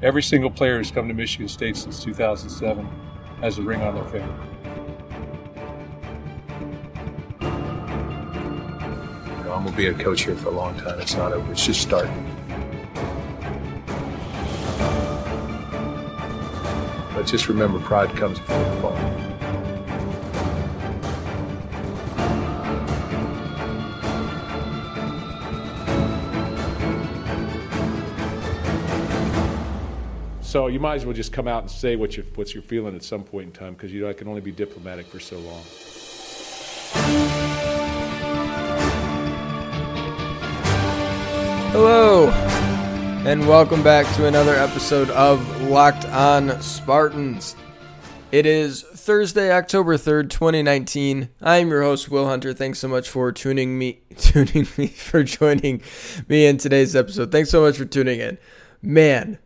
Every single player who's come to Michigan State since 2007 has a ring on their finger. I'm gonna be a coach here for a long time. It's not over. It's just starting. But just remember, pride comes before the fall. So you might as well just come out and say what you what you're feeling at some point in time because you know I can only be diplomatic for so long. Hello, and welcome back to another episode of Locked On Spartans. It is Thursday, October 3rd, 2019. I'm your host, Will Hunter. Thanks so much for tuning me tuning me for joining me in today's episode. Thanks so much for tuning in. Man,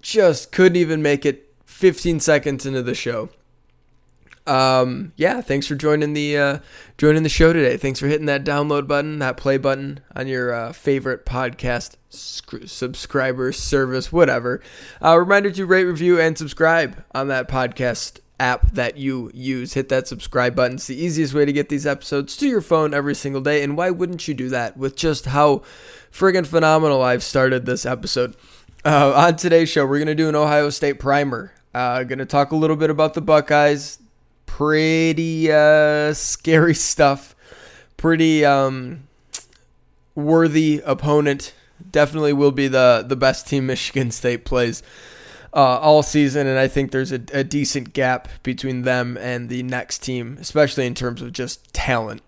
just couldn't even make it 15 seconds into the show. Um, yeah, thanks for joining the uh, joining the show today. Thanks for hitting that download button, that play button on your uh, favorite podcast sc- subscriber service, whatever. Uh, reminder to rate, review, and subscribe on that podcast app that you use. Hit that subscribe button. It's the easiest way to get these episodes to your phone every single day. And why wouldn't you do that with just how friggin' phenomenal I've started this episode? Uh, on today's show, we're going to do an Ohio State primer. Uh, going to talk a little bit about the Buckeyes. Pretty uh, scary stuff. Pretty um, worthy opponent. Definitely will be the, the best team Michigan State plays uh, all season, and I think there's a, a decent gap between them and the next team, especially in terms of just talent.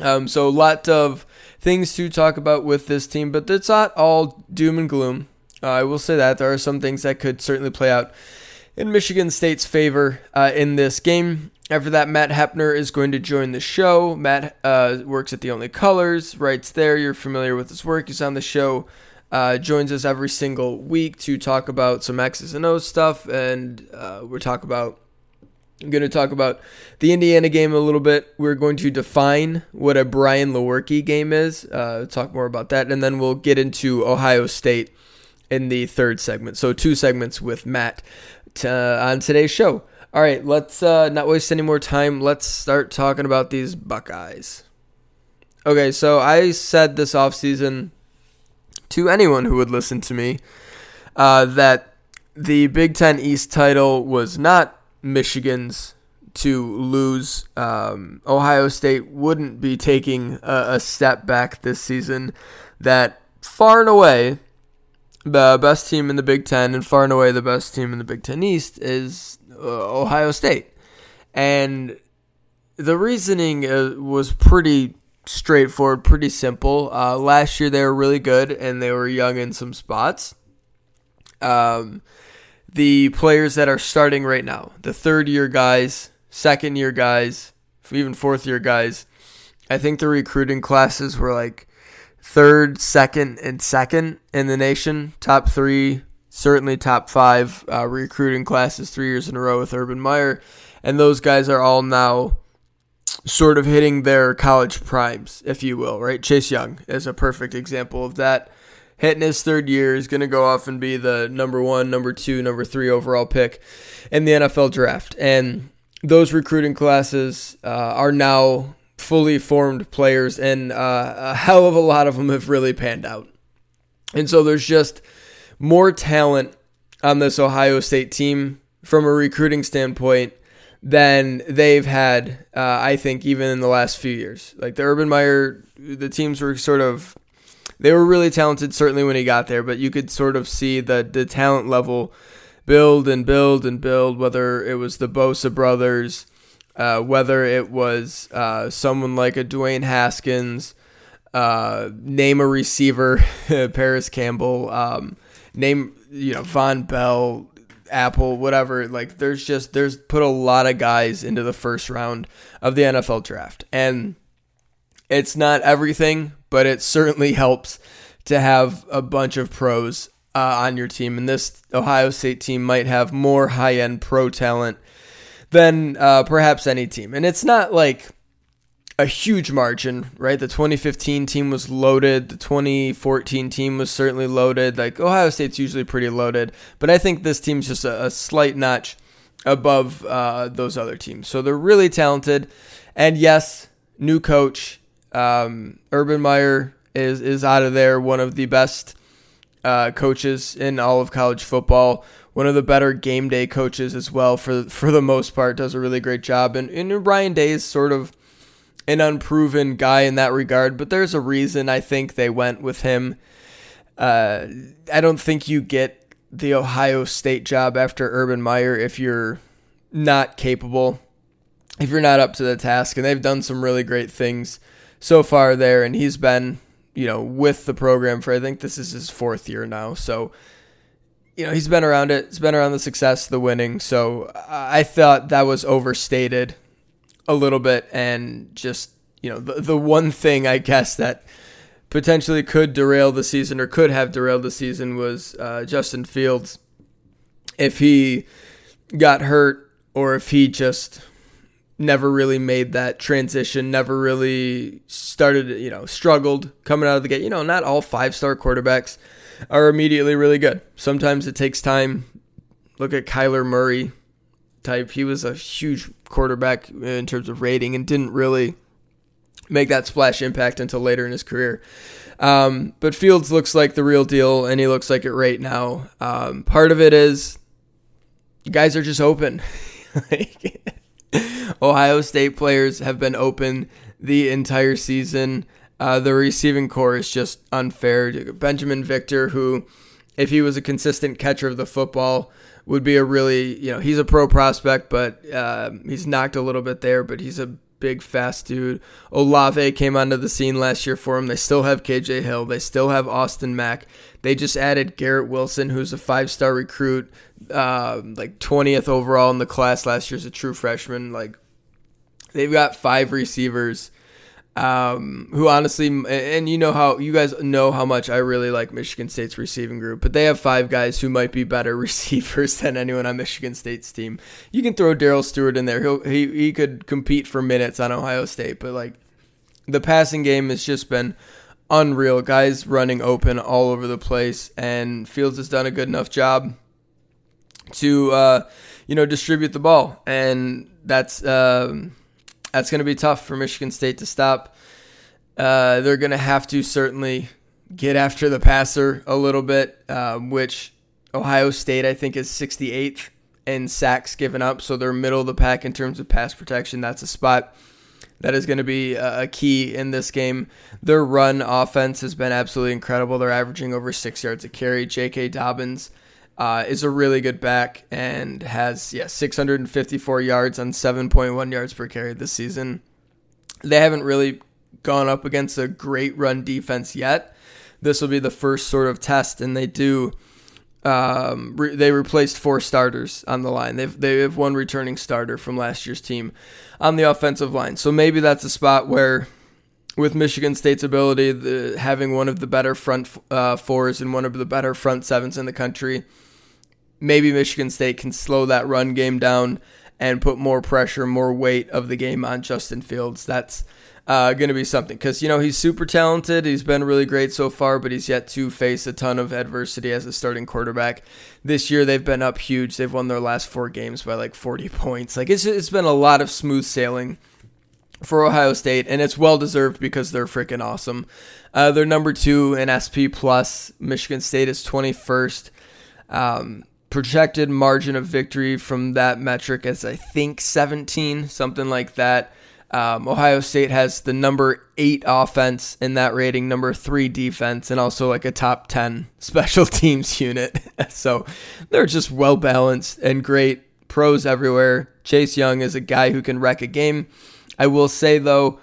Um, so, a lot of things to talk about with this team, but it's not all doom and gloom. Uh, I will say that there are some things that could certainly play out in Michigan State's favor uh, in this game. After that, Matt Hepner is going to join the show. Matt uh, works at The Only Colors, writes there. You're familiar with his work. He's on the show, uh, joins us every single week to talk about some X's and O's stuff, and uh, we're talk about. I'm going to talk about the Indiana game a little bit. We're going to define what a Brian Lewerke game is. Uh, talk more about that, and then we'll get into Ohio State in the third segment. So two segments with Matt uh, on today's show. All right, let's uh, not waste any more time. Let's start talking about these Buckeyes. Okay, so I said this offseason to anyone who would listen to me uh, that the Big Ten East title was not Michigan's to lose. Um, Ohio State wouldn't be taking a, a step back this season. That far and away, the best team in the Big Ten and far and away the best team in the Big Ten East is uh, Ohio State. And the reasoning uh, was pretty straightforward, pretty simple. Uh, last year they were really good and they were young in some spots. Um, the players that are starting right now, the third year guys, second year guys, even fourth year guys, I think the recruiting classes were like third, second, and second in the nation. Top three, certainly top five uh, recruiting classes three years in a row with Urban Meyer. And those guys are all now sort of hitting their college primes, if you will, right? Chase Young is a perfect example of that. Hitting his third year is going to go off and be the number one, number two, number three overall pick in the NFL draft. And those recruiting classes uh, are now fully formed players, and uh, a hell of a lot of them have really panned out. And so there's just more talent on this Ohio State team from a recruiting standpoint than they've had, uh, I think, even in the last few years. Like the Urban Meyer, the teams were sort of, they were really talented, certainly when he got there, but you could sort of see the, the talent level build and build and build, whether it was the Bosa brothers, uh, whether it was uh, someone like a Dwayne Haskins, uh, name a receiver, Parris Campbell, um, name you know Vonn Bell, Apple, whatever. Like there's just there's put a lot of guys into the first round of the NFL draft, and it's not everything, but it certainly helps to have a bunch of pros uh, on your team. And this Ohio State team might have more high end pro talent than uh, perhaps any team. And it's not like a huge margin, right? The 2015 team was loaded. The 2014 team was certainly loaded. Like Ohio State's usually pretty loaded, but I think this team's just a, a slight notch above uh, those other teams. So they're really talented. And yes, new coach, um, Urban Meyer is is out of there. One of the best uh, coaches in all of college football. One of the better game day coaches as well. For for the most part, does a really great job. And, and Ryan Day is sort of an unproven guy in that regard, but there's a reason I think they went with him. Uh, I don't think you get the Ohio State job after Urban Meyer if you're not capable, if you're not up to the task. And they've done some really great things so far there, and he's been, you know, with the program for I think this is his fourth year now. So, you know, he's been around it. He's been around the success, the winning. So I thought that was overstated a little bit and just you know the the one thing I guess that potentially could derail the season or could have derailed the season was uh, Justin Fields if he got hurt or if he just never really made that transition, never really started, you know, struggled coming out of the gate. You know, not all five star quarterbacks are immediately really good. Sometimes it takes time. Look at Kyler Murray type. He was a huge quarterback in terms of rating and didn't really make that splash impact until later in his career. Um, but Fields looks like the real deal, and he looks like it right now. Um, part of it is guys are just open. Ohio State players have been open the entire season. Uh, the receiving corps is just unfair. Binjimen Victor, who, if he was a consistent catcher of the football, would be a really, you know, he's a pro prospect, but uh, he's knocked a little bit there, but he's a big, fast dude. Olave came onto the scene last year for him. They still have KJ Hill. They still have Austin Mack. They just added Garrett Wilson, who's a five star recruit, uh, like 20th overall in the class last year as a true freshman. Like, they've got five receivers um, who honestly, and you know how you guys know how much I really like Michigan State's receiving group, but they have five guys who might be better receivers than anyone on Michigan State's team. You can throw Darrell Stewart in there; He'll, he he could compete for minutes on Ohio State, but like the passing game has just been unreal. Guys running open all over the place, and Fields has done a good enough job to uh, you know distribute the ball, and that's. Um, that's going to be tough for Michigan State to stop. Uh, they're going to have to certainly get after the passer a little bit, um, which Ohio State, I think, is 68th in sacks given up. So they're middle of the pack in terms of pass protection. That's a spot that is going to be a key in this game. Their run offense has been absolutely incredible. They're averaging over six yards a carry. J.K. Dobbins uh, is a really good back and has yeah 654 yards on 7.1 yards per carry this season. They haven't really gone up against a great run defense yet. This will be the first sort of test, and they do. Um, re- they replaced four starters on the line. They've they have one returning starter from last year's team on the offensive line. So maybe that's a spot where, with Michigan State's ability, the, having one of the better front uh, fours and one of the better front sevens in the country, maybe Michigan State can slow that run game down and put more pressure, more weight of the game on Justin Fields. That's uh, going to be something because you know he's super talented. He's been really great so far, but he's yet to face a ton of adversity as a starting quarterback. This year they've been up huge. They've won their last four games by like 40 points. Like it's it's been a lot of smooth sailing for Ohio State, and it's well deserved because they're freaking awesome. Uh, they're number two in SP plus. Michigan State is 21st. Um, projected margin of victory from that metric is I think 17, something like that. Um, Ohio State has the number eight offense in that rating, number three defense, and also like a top 10 special teams unit. so they're just well balanced and great pros everywhere. Chase Young is a guy who can wreck a game. I will say, though,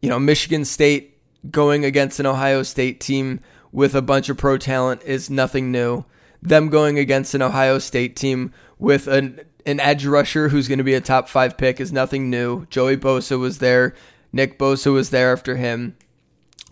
you know, Michigan State going against an Ohio State team with a bunch of pro talent is nothing new them going against an Ohio State team with an an edge rusher who's going to be a top five pick is nothing new. Joey Bosa was there. Nick Bosa was there after him.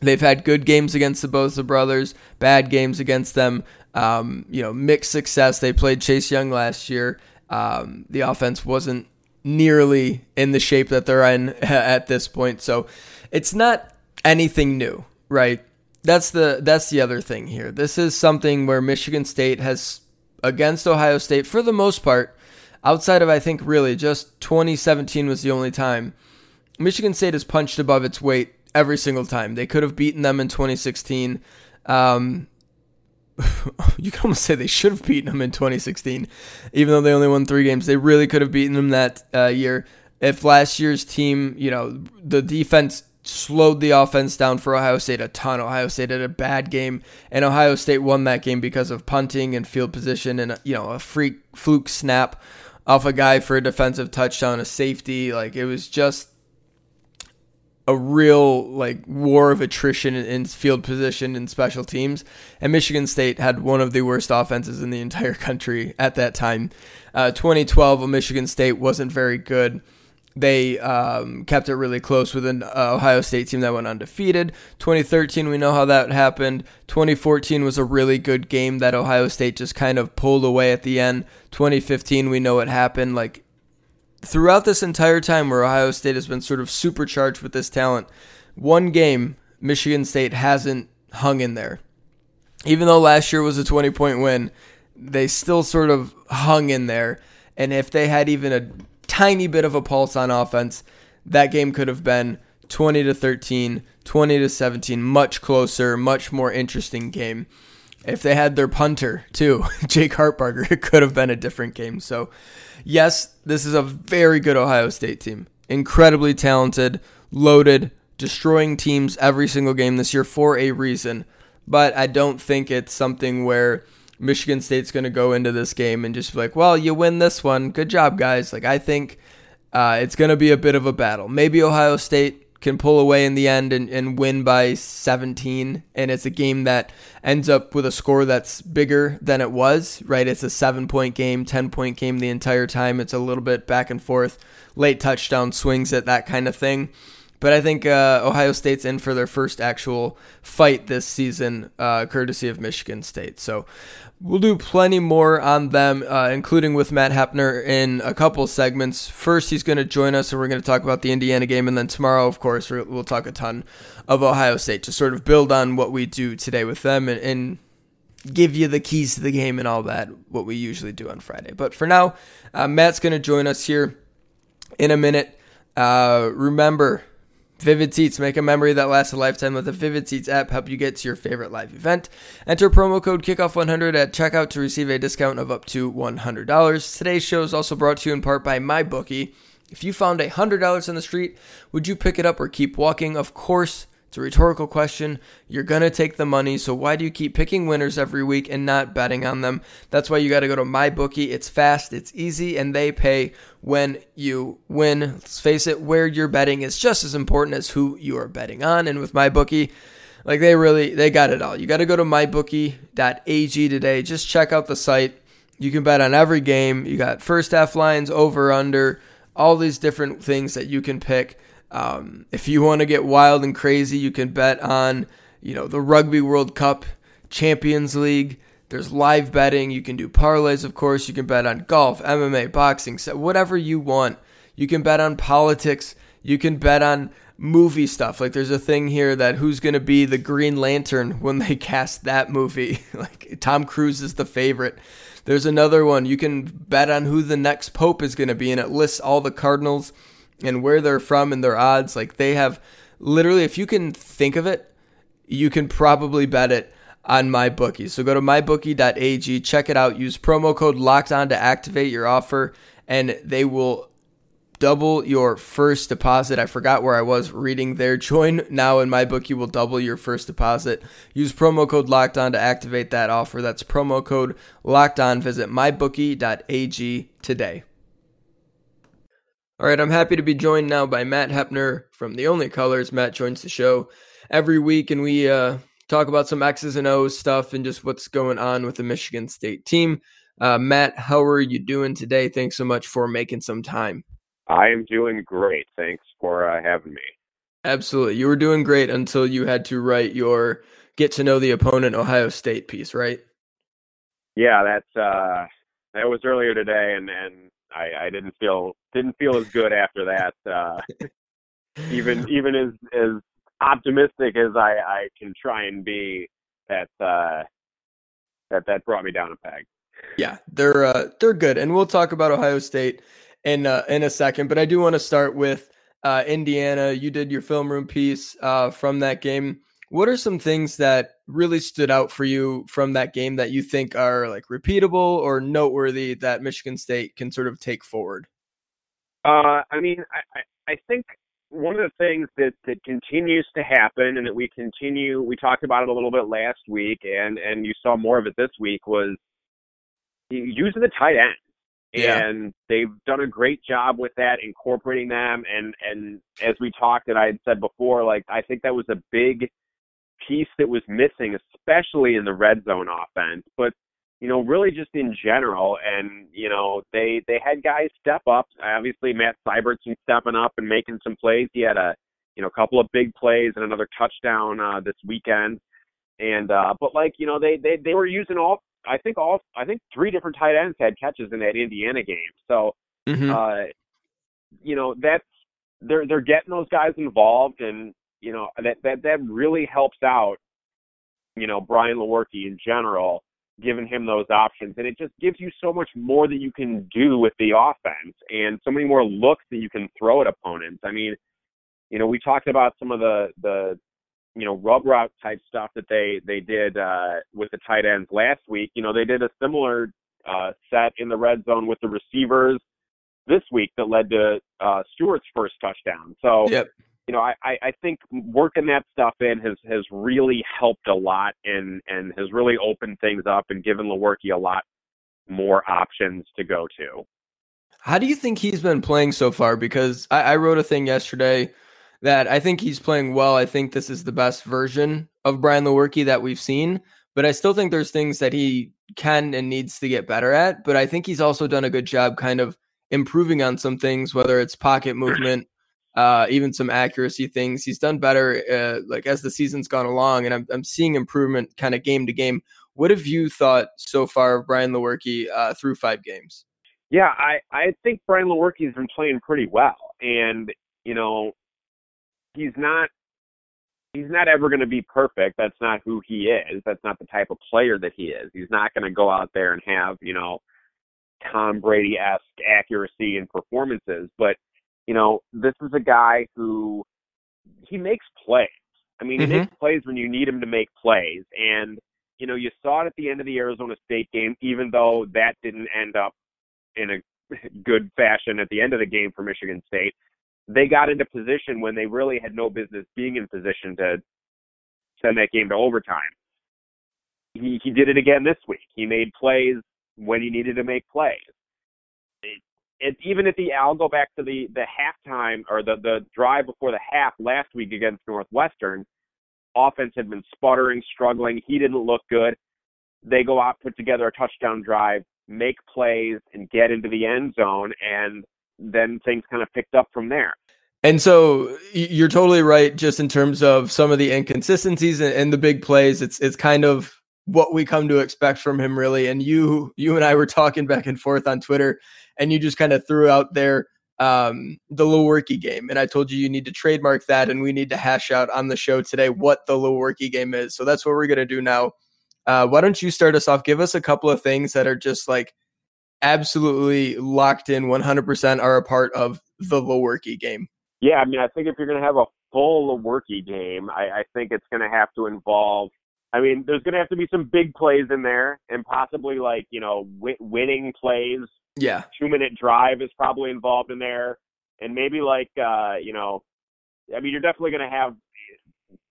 They've had good games against the Bosa brothers, bad games against them. Um, you know, mixed success. They played Chase Young last year. Um, the offense wasn't nearly in the shape that they're in at this point. So it's not anything new, right? That's the that's the other thing here. This is something where Michigan State has against Ohio State for the most part, outside of I think really just 2017 was the only time Michigan State has punched above its weight every single time. They could have beaten them in 2016. Um, you can almost say they should have beaten them in 2016, even though they only won three games. They really could have beaten them that uh, year. If last year's team, you know, the defense slowed the offense down for Ohio State a ton. Ohio State had a bad game, and Ohio State won that game because of punting and field position and you know a freak fluke snap off a guy for a defensive touchdown, a safety. Like it was just a real like war of attrition in field position and special teams. And Michigan State had one of the worst offenses in the entire country at that time. Uh, 2012, Michigan State wasn't very good. They um, kept it really close with an uh, Ohio State team that went undefeated. 2013, we know how that happened. 2014 was a really good game that Ohio State just kind of pulled away at the end. 2015, we know what happened. Like throughout this entire time where Ohio State has been sort of supercharged with this talent, one game Michigan State hasn't hung in there. Even though last year was a 20 point win, they still sort of hung in there. And if they had even a tiny bit of a pulse on offense, that game could have been 20 to 13, 20 to 17, much closer, much more interesting game. If they had their punter too, Jake Hartbarger, it could have been a different game. So yes, this is a very good Ohio State team. Incredibly talented, loaded, destroying teams every single game this year for a reason. But I don't think it's something where Michigan State's going to go into this game and just be like, well, you win this one. Good job, guys. Like, I think uh, it's going to be a bit of a battle. Maybe Ohio State can pull away in the end and, and win by 17 and it's a game that ends up with a score that's bigger than it was right? It's a seven point game 10 point game the entire time. It's a little bit back and forth late touchdown swings at that kind of thing but I think uh, Ohio State's in for their first actual fight this season, uh, courtesy of Michigan State. So We'll do plenty more on them, uh, including with Matt Hepner in a couple segments. First, he's going to join us, and we're going to talk about the Indiana game. And then tomorrow, of course, we'll talk a ton of Ohio State to sort of build on what we do today with them and, and give you the keys to the game and all that, what we usually do on Friday. But for now, uh, Matt's going to join us here in a minute. Uh, remember, Vivid Seats, make a memory that lasts a lifetime with the Vivid Seats app. Help you get to your favorite live event. Enter promo code Kickoff100 at checkout to receive a discount of up to $100. Today's show is also brought to you in part by MyBookie. If you found $100 in the street, would you pick it up or keep walking? Of course, it's a rhetorical question. You're going to take the money, so why do you keep picking winners every week and not betting on them? That's why you got to go to MyBookie. It's fast, it's easy, and they pay when you win. Let's face it, where you're betting is just as important as who you are betting on. And with MyBookie, like they really they got it all. You got to go to mybookie.ag today. Just check out the site. You can bet on every game. You got first half lines, over under, all these different things that you can pick. Um, if you want to get wild and crazy, you can bet on, you know, the Rugby World Cup, Champions League. There's live betting. You can do parlays, of course. You can bet on golf, MMA, boxing, whatever you want. You can bet on politics. You can bet on movie stuff. Like there's a thing here that who's going to be the Green Lantern when they cast that movie. like Tom Cruise is the favorite. There's another one. You can bet on who the next pope is going to be and it lists all the cardinals and where they're from and their odds. Like they have literally, if you can think of it, you can probably bet it on MyBookie. So go to mybookie.ag, check it out. Use promo code locked on to activate your offer, and they will double your first deposit. I forgot where I was reading there. Join now, and MyBookie will double your first deposit. Use promo code locked on to activate that offer. That's promo code locked on. Visit mybookie.ag today. All right, I'm happy to be joined now by Matt Hepner from The Only Colors. Matt joins the show every week, and we uh, talk about some X's and O's stuff and just what's going on with the Michigan State team. Uh, Matt, how are you doing today? Thanks so much for making some time. I am doing great. Thanks for uh, having me. Absolutely. You were doing great until you had to write your get to know the opponent Ohio State piece, right? Yeah, that's uh that was earlier today and and I, I didn't feel didn't feel as good after that. Uh, even even as as optimistic as I, I can try and be, that uh, that that brought me down a peg. Yeah, they're uh, they're good, and we'll talk about Ohio State in uh, in a second. But I do want to start with uh, Indiana. You did your film room piece uh, from that game. What are some things that really stood out for you from that game that you think are like repeatable or noteworthy that Michigan State can sort of take forward? Uh, I mean, I, I, I think one of the things that, that continues to happen and that we continue, we talked about it a little bit last week and, and you saw more of it this week was using the tight end. Yeah. And they've done a great job with that, incorporating them. And, and as we talked and I had said before, like, I think that was a big piece that was missing, especially in the red zone offense, but you know, really just in general. And you know, they they had guys step up. Obviously, Matt Syvertson stepping up and making some plays. He had a you know a couple of big plays and another touchdown uh, this weekend. And uh, but like you know, they they they were using all. I think all I think three different tight ends had catches in that Indiana game. So, mm-hmm. uh, you know, that's they're they're getting those guys involved, and you know that that that really helps out you know Brian Lewerke in general giving him those options. And it just gives you so much more that you can do with the offense and so many more looks that you can throw at opponents. I mean you know we talked about some of the the you know rub route type stuff that they they did uh with the tight ends last week. You know they did a similar uh set in the red zone with the receivers this week that led to uh Stewart's first touchdown. So yep you know, I, I think working that stuff in has has really helped a lot and and has really opened things up and given Lewerke a lot more options to go to. How do you think he's been playing so far? Because I, I wrote a thing yesterday that I think he's playing well. I think this is the best version of Brian Lewerke that we've seen, but I still think there's things that he can and needs to get better at. But I think he's also done a good job kind of improving on some things, whether it's pocket movement uh, even some accuracy things. He's done better, uh, like as the season's gone along, and I'm I'm seeing improvement kind of game to game. What have you thought so far of Brian Lewerke uh, through five games? Yeah, I I think Brian Lewerke's been playing pretty well, and you know, he's not he's not ever going to be perfect. That's not who he is. That's not the type of player that he is. He's not going to go out there and have you know Tom Brady esque accuracy and performances, but you know, this is a guy who he makes plays. I mean, mm-hmm. he makes plays when you need him to make plays. And, you know, you saw it at the end of the Arizona State game, even though that didn't end up in a good fashion at the end of the game for Michigan State. They got into position when they really had no business being in position to send that game to overtime. He he did it again this week. He made plays when he needed to make plays it, even at the I'll go back to the the halftime or the the drive before the half last week against Northwestern. Offense had been sputtering, struggling. He didn't look good. They go out, put together a touchdown drive, make plays, and get into the end zone, and then things kind of picked up from there. And so you're totally right, just in terms of some of the inconsistencies and, the big plays. It's it's kind of what we come to expect from him, really. And you you and I were talking back and forth on Twitter and you just kind of threw out there um, the Lewerke game. And I told you you need to trademark that, and we need to hash out on the show today what the Lewerke game is. So that's what we're going to do now. Uh, why don't you start us off? Give us a couple of things that are just like absolutely locked in 100% are a part of the Lewerke game. Yeah, I mean, I think if you're going to have a full Lewerke game, I, I think it's going to have to involve I mean, there's going to have to be some big plays in there, and possibly like you know w- winning plays yeah. Two minute drive is probably involved in there. And maybe like, uh, you know, I mean, you're definitely going to have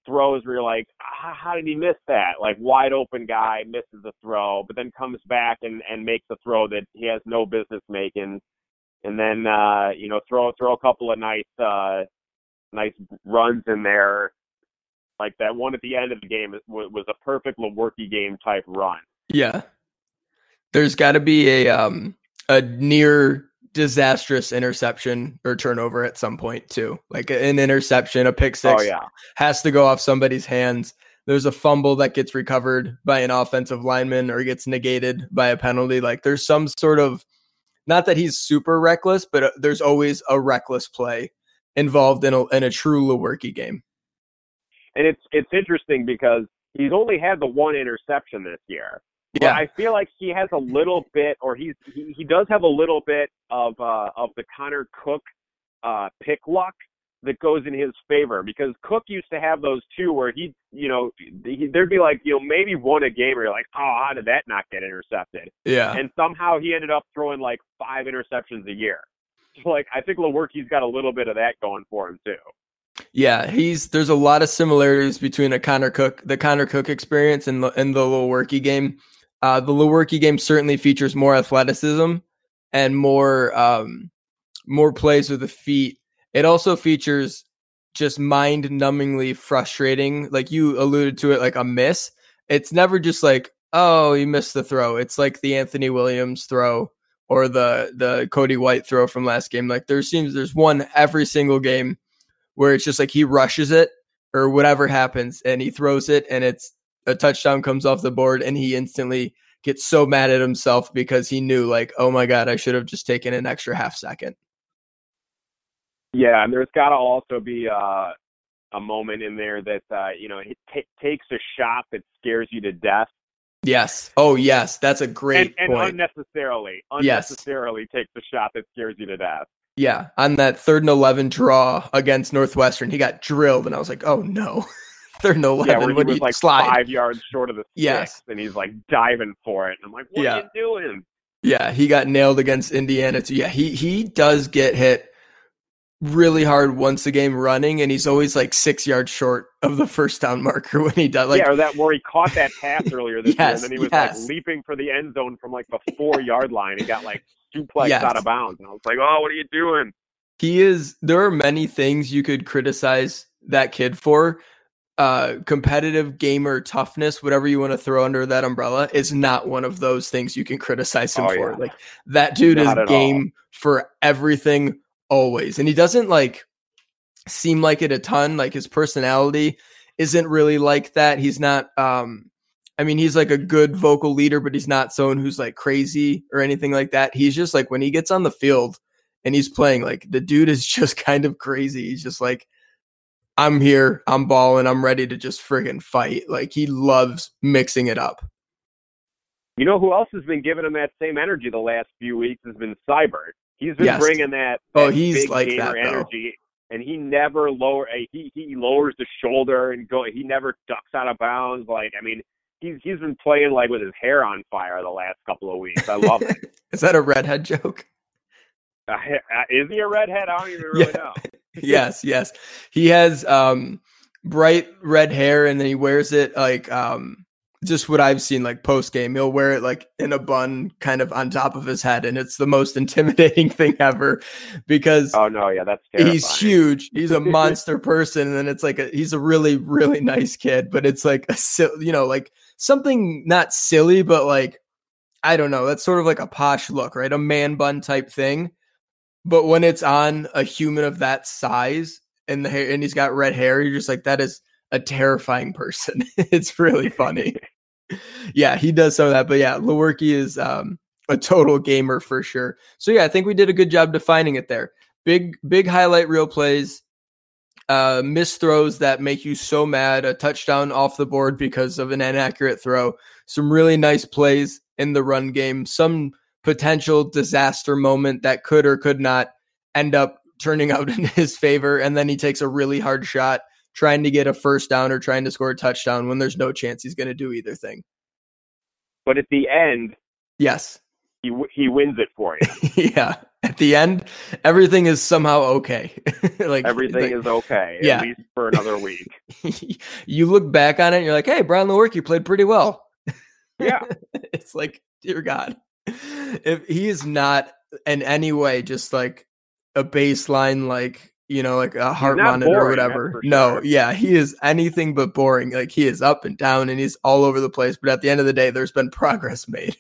throws where you're like, how did he miss that? Like wide open guy misses a throw, but then comes back and, and makes a throw that he has no business making. And then, uh, you know, throw, throw a couple of nice, uh, nice runs in there. Like that one at the end of the game was, was a perfect Lewerke game type run. Yeah. There's got to be a, um, a near disastrous interception or turnover at some point too. Like an interception, a pick six oh, yeah. has to go off somebody's hands. There's a fumble that gets recovered by an offensive lineman or gets negated by a penalty. Like there's some sort of not that he's super reckless, but uh, there's always a reckless play involved in a in a true Lewerke game. And it's it's interesting because he's only had the one interception this year. Yeah, I feel like he has a little bit, or he's he, he does have a little bit of uh, of the Connor Cook uh, pick luck that goes in his favor because Cook used to have those two where he, you know, he, there'd be like, you know, maybe one a game where you're like, oh, how did that not get intercepted? yeah, And somehow he ended up throwing like five interceptions a year. So like, I think Lewerke's got a little bit of that going for him too. Yeah. He's there's a lot of similarities between a Connor Cook, the Connor Cook experience, and the and the Lewerke game. Uh, the Lewerke game certainly features more athleticism and more um, more plays with the feet. It also features just mind numbingly frustrating, like you alluded to it, like a miss. It's never just like, oh, you missed the throw. It's like the Anthony Williams throw or the the Cody White throw from last game. Like there seems there's one every single game where it's just like he rushes it or whatever happens and he throws it and it's a touchdown comes off the board and he instantly gets so mad at himself because he knew like, oh my god, I should have just taken an extra half second. Yeah, and there's got to also be uh, a moment in there that uh, you know he t- takes a shot that scares you to death, Yes. Oh yes, that's a great and, and point. unnecessarily, Yes. unnecessarily takes a shot that scares you to death. Yeah, on that third and eleven draw against Northwestern, he got drilled, and I was like, oh no, third and Yeah, eleven. where he what was like slide? five yards short of the Yes. and he's like diving for it. And I'm like, what Yeah. are you doing? Yeah, he got nailed against Indiana too. Yeah, he he does get hit really hard once a game running, and he's always like six yards short of the first down marker when he does. Like, yeah, or that where he caught that pass earlier this year, and then he was yes. like leaping for the end zone from like the four yard line. He got like suplex Yes. out of bounds, and I was like, oh, what are you doing? he is there are many things you could criticize that kid for uh competitive gamer toughness whatever you want to throw under that umbrella is not one of those things you can criticize him Oh, for yeah. like that dude Not is game for everything always and he doesn't like seem like it a ton like his personality isn't really like that he's not um I mean, he's like a good vocal leader, but he's not someone who's like crazy or anything like that. He's just like when he gets on the field, and he's playing like the dude is just kind of crazy. He's just like, I'm here, I'm balling, I'm ready to just friggin' fight. Like he loves mixing it up. You know who else has been giving him that same energy the last few weeks has been Seybert. He's been Yes. bringing that, Oh, he's big like gamer that, though. energy, and he never lower. He he lowers the shoulder and go. He never ducks out of bounds. Like I mean, he's he's been playing like with his hair on fire the last couple of weeks. I love it. Is that a redhead joke? Uh, is he a redhead? I don't even really Yeah. know. yes, yes. He has um bright red hair and then he wears it like um just what I've seen like post game. He'll wear it like in a bun kind of on top of his head and it's the most intimidating thing ever because Oh no, yeah, that's terrifying. he's huge. He's a monster person, and then it's like a, he's a really really nice kid, but it's like a you know like something not silly, but like I don't know. That's sort of like a posh look, right? A man bun type thing. But when it's on a human of that size and the hair, and he's got red hair, you're just like that is a terrifying person. it's really funny. yeah, he does some of that, but yeah, Lewerke is um, a total gamer for sure. So yeah, I think we did a good job defining it there big big highlight reel plays uh missed throws that make you so mad a touchdown off the board because of an inaccurate throw some really nice plays in the run game some potential disaster moment that could or could not end up turning out in his favor and then he takes a really hard shot trying to get a first down or trying to score a touchdown when there's no chance he's going to do either thing But at the end, yes he he wins it for you. yeah at the end everything is somehow okay like Everything like- is okay, Yeah. at least for another week. you look back on it and you're like, hey, Brian Lewerke, you played pretty well. Yeah. it's like, dear God. If he is not in any way just like a baseline, like, you know, like a heart monitor or boring, that's whatever. No, sure. yeah, he is anything but boring. Like he is up and down and he's all over the place. But at the end of the day, there's been progress made.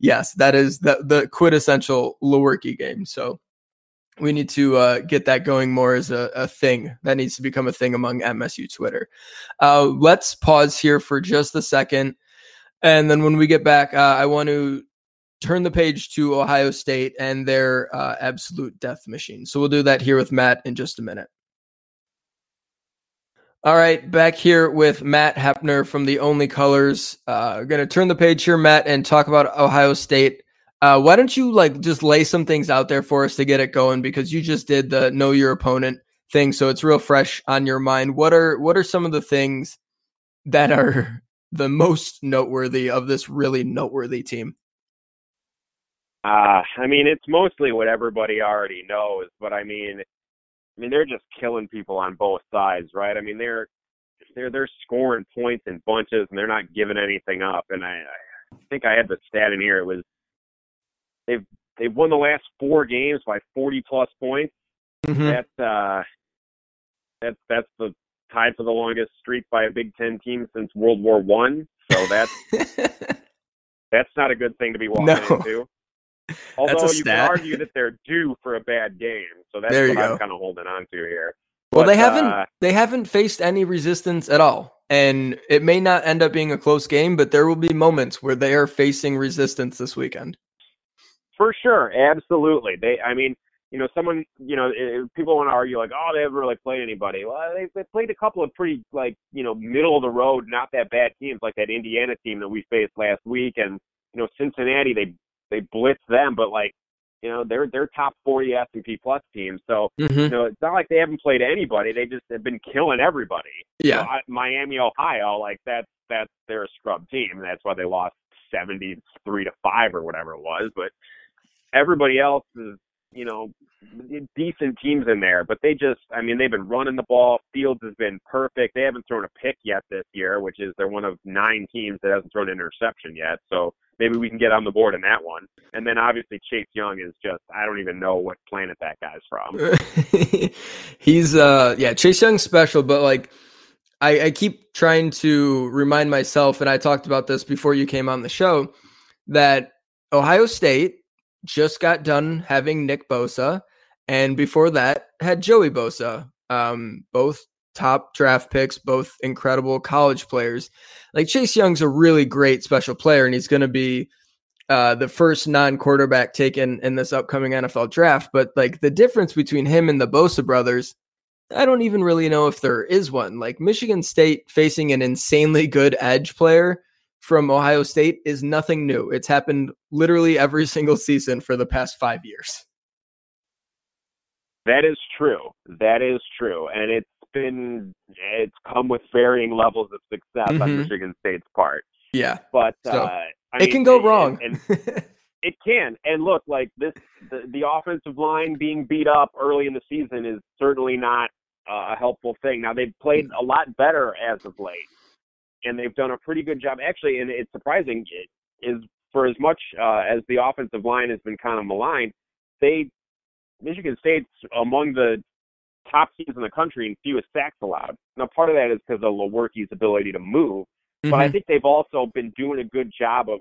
yes, that is the the quintessential Lewerke game. So we need to uh, get that going more as a, a thing that needs to become a thing among MSU Twitter. Uh, let's pause here for just a second. And then when we get back, uh, I want to turn the page to Ohio State and their uh, absolute death machine. So we'll do that here with Matt in just a minute. All right, back here with Matt Hepner from the Only Colors. Uh, going to turn the page here, Matt, and talk about Ohio State. Uh, why don't you like just lay some things out there for us to get it going? Because you just did the know your opponent thing, so it's real fresh on your mind. What are what are some of the things that are the most noteworthy of this really noteworthy team? Uh, I mean, it's mostly what everybody already knows, but I mean, I mean, they're just killing people on both sides, right? I mean, they're they're they're scoring points in bunches and they're not giving anything up. And I, I think I had the stat in here. It was they've they've won the last four games by 40 plus points. Mm-hmm. That's uh, that's that's the tied for the longest streak by a Big Ten team since World War One. So that's that's not a good thing to be walking no. into. Although you can argue that they're due for a bad game, so that's what go. I'm kind of holding on to here. Well, but, they haven't uh, they haven't faced any resistance at all, and it may not end up being a close game, but there will be moments where they are facing resistance this weekend. For sure, absolutely. They, I mean, you know, someone, you know, people want to argue like, oh, they haven't really played anybody. Well, they they played a couple of pretty like, you know, middle of the road, not that bad teams like that Indiana team that we faced last week, and you know, Cincinnati they they blitz them, but like you know they're they're top 40 S&P plus teams. So mm-hmm. you know it's not like they haven't played anybody. They just have been killing everybody. Yeah, so, I, Miami, Ohio, like that's that's they're a scrub team. That's why they lost 73 to five or whatever it was. But everybody else is you know decent teams in there, but they just, I mean, they've been running the ball. Fields has been perfect. They haven't thrown a pick yet this year, which is they're one of nine teams that hasn't thrown an interception yet. So maybe we can get on the board in that one. And then obviously Chase Young is just, I don't even know what planet that guy's from. He's, uh, yeah, Chase Young's special, but like, I, I keep trying to remind myself, and I talked about this before you came on the show, that Ohio State just got done having Nick Bosa and before that had Joey Bosa, um, both top draft picks, both incredible college players. Like Chase Young's a really great special player, and he's going to be uh, the first non-quarterback taken in this upcoming NFL draft. But like the difference between him and the Bosa brothers, I don't even really know if there is one. Like Michigan State facing an insanely good edge player from Ohio State is nothing new. It's happened literally every single season for the past five years. That is true. That is true, and it's been it's come with varying levels of success mm-hmm. on Michigan State's part. Yeah, but so, uh, it mean, can go and, wrong. And, and it can. And look, like this, the, the offensive line being beat up early in the season is certainly not uh, a helpful thing. Now they've played a lot better as of late, and they've done a pretty good job. Actually, and it's surprising is for as much uh, as the offensive line has been kind of maligned, they Michigan State's among the top teams in the country in fewest sacks allowed. Now, part of that is because of Lewerke's ability to move, mm-hmm. but I mm-hmm. think they've also been doing a good job of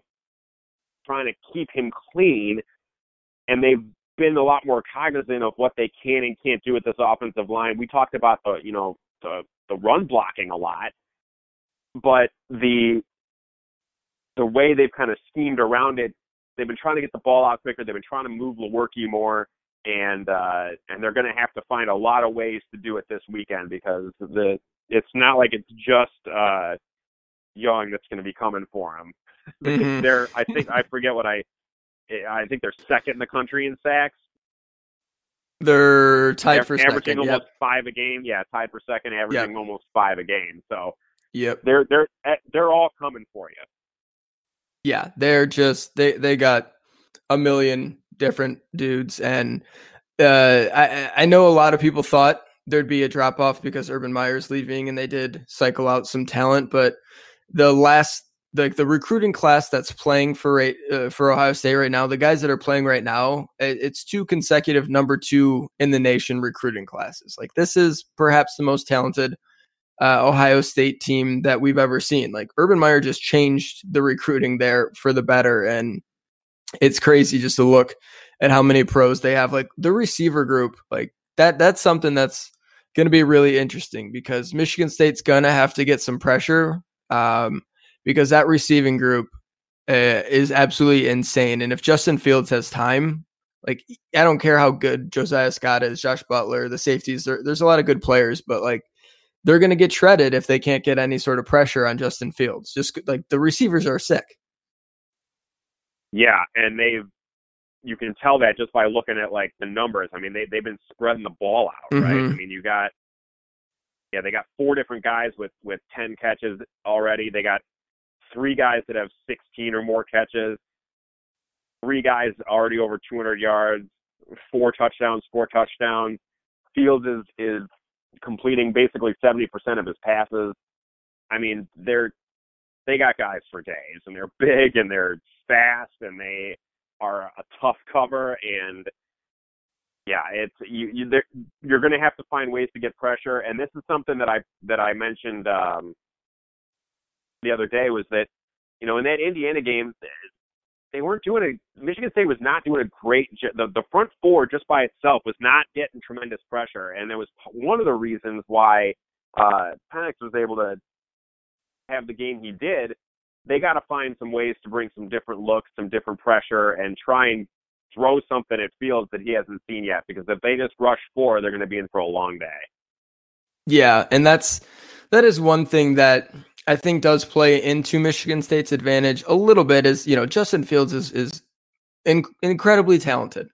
trying to keep him clean, and they've been a lot more cognizant of what they can and can't do with this offensive line. We talked about the, you know, the the run blocking a lot, but the the way they've kind of schemed around it, they've been trying to get the ball out quicker. They've been trying to move Lewerke more and uh, and they're going to have to find a lot of ways to do it this weekend because the it's not like it's just uh, Young that's going to be coming for them. Mm-hmm. they're I think I forget what I I think they're second in the country in sacks. They're tied they're for averaging second, almost yep. five a game. Yeah, tied for second, averaging yep. almost five a game. So yep, they're they're eh, they're all coming for you. Yeah, they're just they they got a million different dudes. And uh, I, I know a lot of people thought there'd be a drop off because Urban Meyer's leaving, and they did cycle out some talent. But the last, like the, the recruiting class that's playing for uh, for Ohio State right now, the guys that are playing right now, it, it's two consecutive number two in the nation recruiting classes. Like this is perhaps the most talented. Uh, Ohio State team that we've ever seen. Like Urban Meyer just changed the recruiting there for the better, and it's crazy just to look at how many pros they have. Like the receiver group, like that that's something that's going to be really interesting because Michigan State's going to have to get some pressure um, because that receiving group uh, is absolutely insane. And if Justin Fields has time, like I don't care how good Josiah Scott is, Josh Butler, the safeties, there, there's a lot of good players, but like they're going to get shredded if they can't get any sort of pressure on Justin Fields. Just like the receivers are sick. Yeah, and they've you can tell that just by looking at like the numbers. I mean, they they've been spreading the ball out, right? Mhm. I mean, you got yeah, they got four different guys with with 10 catches already. They got three guys that have 16 or more catches. Three guys already over 200 yards, four touchdowns, four touchdowns. Fields is is completing basically 70% of his passes. I mean, they're they got guys for days, and they're big and they're fast and they are a tough cover. And yeah, it's you, you you're going to have to find ways to get pressure. And this is something that I that I mentioned um, the other day was that you know in that Indiana game they weren't doing a Michigan State was not doing a great the the front four just by itself was not getting tremendous pressure. And there was one of the reasons why uh Penix was able to have the game he did. They got to find some ways to bring some different looks some different pressure and try and throw something at Fields that he hasn't seen yet because if they just rush four they're going to be in for a long day. Yeah, and that's that is one thing that I think does play into Michigan State's advantage a little bit. Is you know Justin Fields is is in, incredibly talented,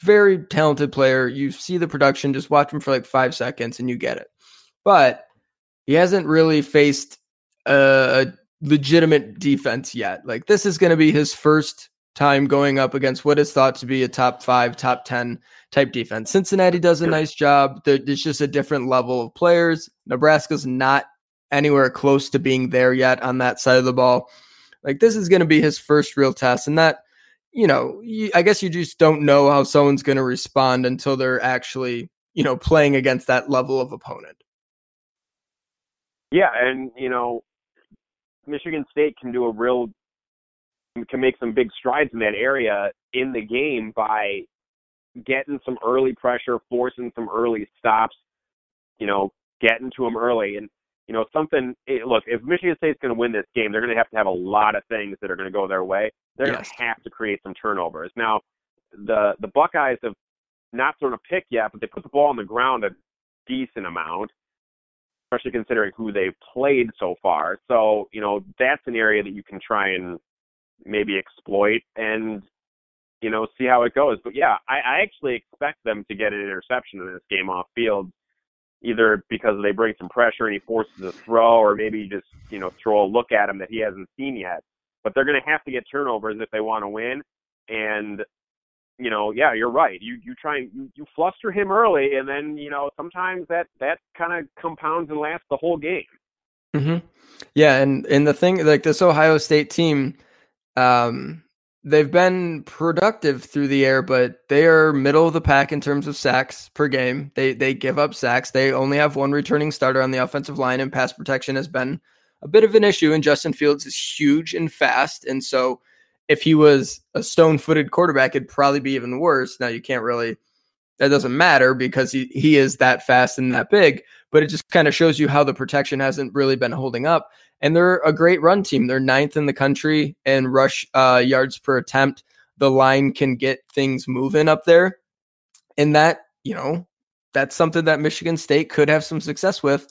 very talented player. You see the production, just watch him for like five seconds and you get it. But he hasn't really faced a, legitimate defense yet. Like this is going to be his first time going up against what is thought to be a top five, top ten type defense. Cincinnati does a nice job. There- There's just a different level of players. Nebraska's not anywhere close to being there yet on that side of the ball. Like this is going to be his first real test, and that you know, I guess you just don't know how someone's going to respond until they're actually you know playing against that level of opponent. Yeah, and you know, Michigan State can do a real can make some big strides in that area in the game by getting some early pressure, forcing some early stops, you know, getting to them early and you know something eh, look, if Michigan State's going to win this game, they're going to have to have a lot of things that are going to go their way. They're Yes. going to have to create some turnovers. Now, the the Buckeyes have not thrown a pick yet, but they put the ball on the ground a decent amount especially considering who they've played so far. So, you know, that's an area that you can try and maybe exploit and, you know, see how it goes. But yeah, I, I actually expect them to get an interception in this game off field, either because they bring some pressure and he forces a throw, or maybe just, you know, throw a look at him that he hasn't seen yet. But they're going to have to get turnovers if they want to win. And, you know, yeah, you're right. You you try and you, you fluster him early, and then you know sometimes that that kind of compounds and lasts the whole game. hmm Yeah, and and the thing like this Ohio State team, um, they've been productive through the air, but they are middle of the pack in terms of sacks per game. They they give up sacks. They only have one returning starter on the offensive line, and pass protection has been a bit of an issue. And Justin Fields is huge and fast, and so if he was a stone-footed quarterback, it'd probably be even worse. Now you can't really. That doesn't matter because he, he is that fast and that big, but it just kind of shows you how the protection hasn't really been holding up and they're a great run team. They're ninth in the country in rush uh, yards per attempt. The line can get things moving up there, and that you know that's something that Michigan State could have some success with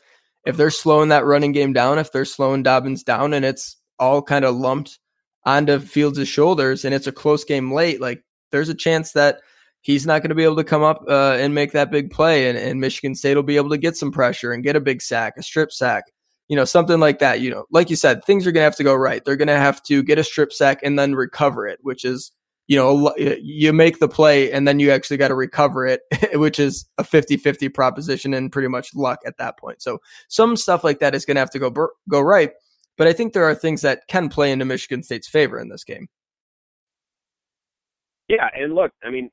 if they're slowing that running game down. If they're slowing Dobbins down, and it's all kind of lumped onto Fields' shoulders, and it's a close game late. Like there's a chance that he's not going to be able to come up uh, and make that big play, and, and Michigan State will be able to get some pressure and get a big sack, a strip sack you know, something like that. You know, like you said, things are going to have to go right. They're going to have to get a strip sack and then recover it, which is, you know, you make the play and then you actually got to recover it, which is a 50 50 proposition and pretty much luck at that point. So some stuff like that is going to have to go, go right. But I think there are things that can play into Michigan State's favor in this game. Yeah, and look, I mean,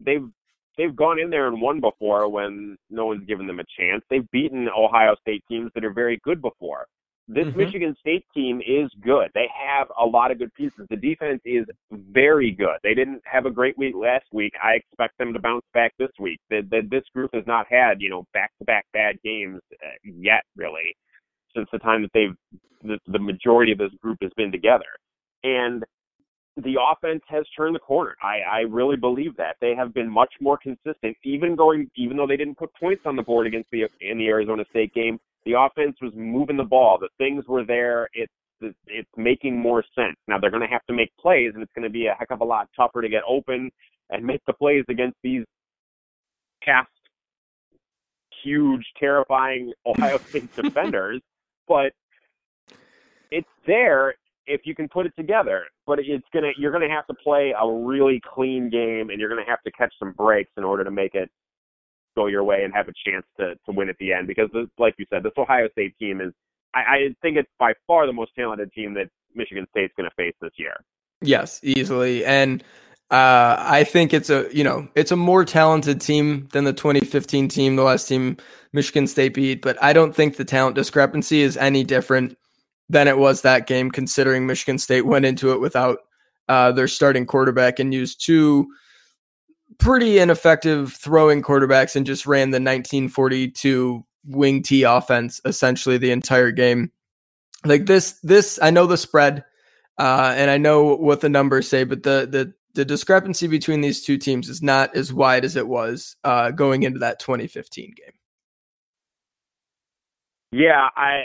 they've they've gone in there and won before when no one's given them a chance. They've beaten Ohio State teams that are very good before. This Mhm. Michigan State team is good. They have a lot of good pieces. The defense is very good. They didn't have a great week last week. I expect them to bounce back this week. The, the, this group has not had, you know, back-to-back bad games uh, yet, really, since the time that they've the, the majority of this group has been together. And the offense has turned the corner. I, I really believe that they have been much more consistent, even going, even though they didn't put points on the board against the in the Arizona State game. The offense was moving the ball. The things were there. It's it's making more sense. Now they're going to have to make plays, and it's going to be a heck of a lot tougher to get open and make the plays against these cast huge, terrifying Ohio State defenders. But it's there if you can put it together. But it's gonna you're gonna have to play a really clean game, and you're gonna have to catch some breaks in order to make it go your way and have a chance to to win at the end. Because like you said, this Ohio State team is I, I think it's by far the most talented team that Michigan State's to face this year. Yes, easily, and uh, I think it's a you know it's a more talented team than the 2015 team, the last team Michigan State beat. But I don't think the talent discrepancy is any different than it was that game, considering Michigan State went into it without uh, their starting quarterback and used two pretty ineffective throwing quarterbacks and just ran the 1942 wing T offense essentially the entire game. Like this, this I know the spread, uh, and I know what the numbers say, but the the the discrepancy between these two teams is not as wide as it was uh, going into that 2015 game. Yeah, I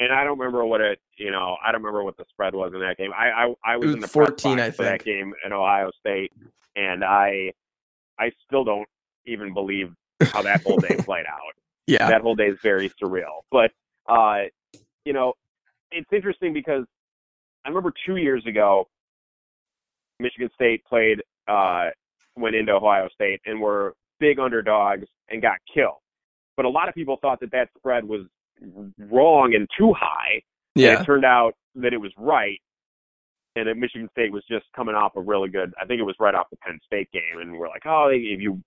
and I don't remember what it. You know, I don't remember what the spread was in that game. I I, I was, was in the 14, I think. for that game in Ohio State, and I I still don't even believe how that whole day played out. Yeah. That whole day is very surreal. But uh, you know, it's interesting because I remember two years ago Michigan State played uh went into Ohio State and were big underdogs and got killed. But a lot of people thought that that spread was wrong and too high. Yeah. And it turned out that it was right and that Michigan State was just coming off a really good. I think it was right off the Penn State game, and we're like, oh, if you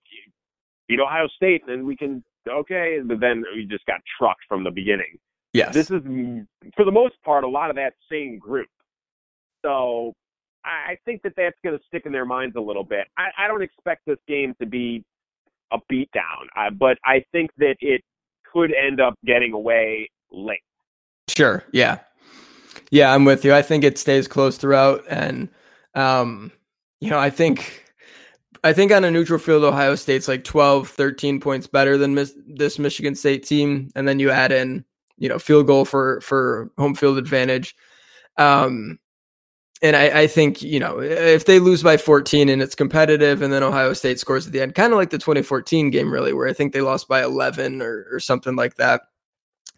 beat Ohio State, then we can okay. But then we just got trucked from the beginning. Yes. This is for the most part a lot of that same group. So I think that that's going to stick in their minds a little bit. I, I don't expect this game to be a beatdown, uh, but I think that it could end up getting away late. Sure. Yeah. Yeah, I'm with you. I think it stays close throughout, and um, you know, I think I think on a neutral field, Ohio State's like 12, 13 points better than mis- this Michigan State team. And then you add in, you know, field goal for, for home field advantage. Um, and I, I think, you know, if they lose by 14 and it's competitive and then Ohio State scores at the end, kind of like the 2014 game, really, where I think they lost by 11 or, or something like that,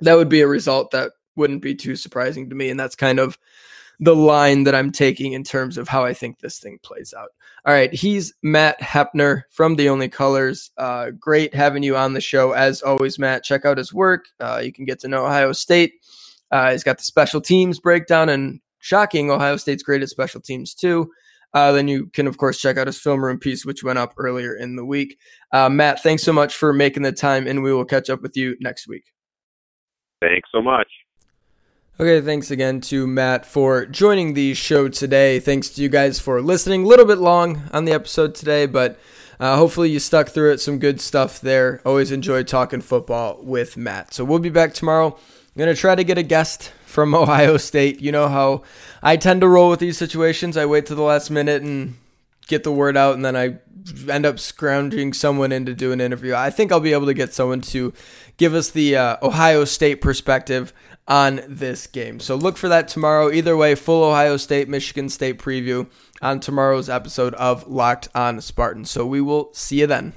that would be a result that wouldn't be too surprising to me. And that's kind of the line that I'm taking in terms of how I think this thing plays out. All right, he's Matt Hepner from The Only Colors. Uh, great having you on the show as always, Matt. Check out his work. Uh, you can get to know Ohio State. Uh, he's got the special teams breakdown and shocking Ohio State's great at special teams too. Uh, then you can, of course, check out his film room piece, which went up earlier in the week. Uh, Matt, thanks so much for making the time, and we will catch up with you next week. Thanks so much. Okay, thanks again to Matt for joining the show today. Thanks to you guys for listening. A little bit long on the episode today, but uh, hopefully you stuck through it. Some good stuff there. Always enjoy talking football with Matt. So we'll be back tomorrow. I'm going to try to get a guest from Ohio State. You know how I tend to roll with these situations. I wait to the last minute and get the word out, and then I end up scrounging someone in to do an interview. I think I'll be able to get someone to give us the uh, Ohio State perspective on this game. So look for that tomorrow. Either way, full Ohio State, Michigan State preview on tomorrow's episode of Locked on Spartans. So we will see you then.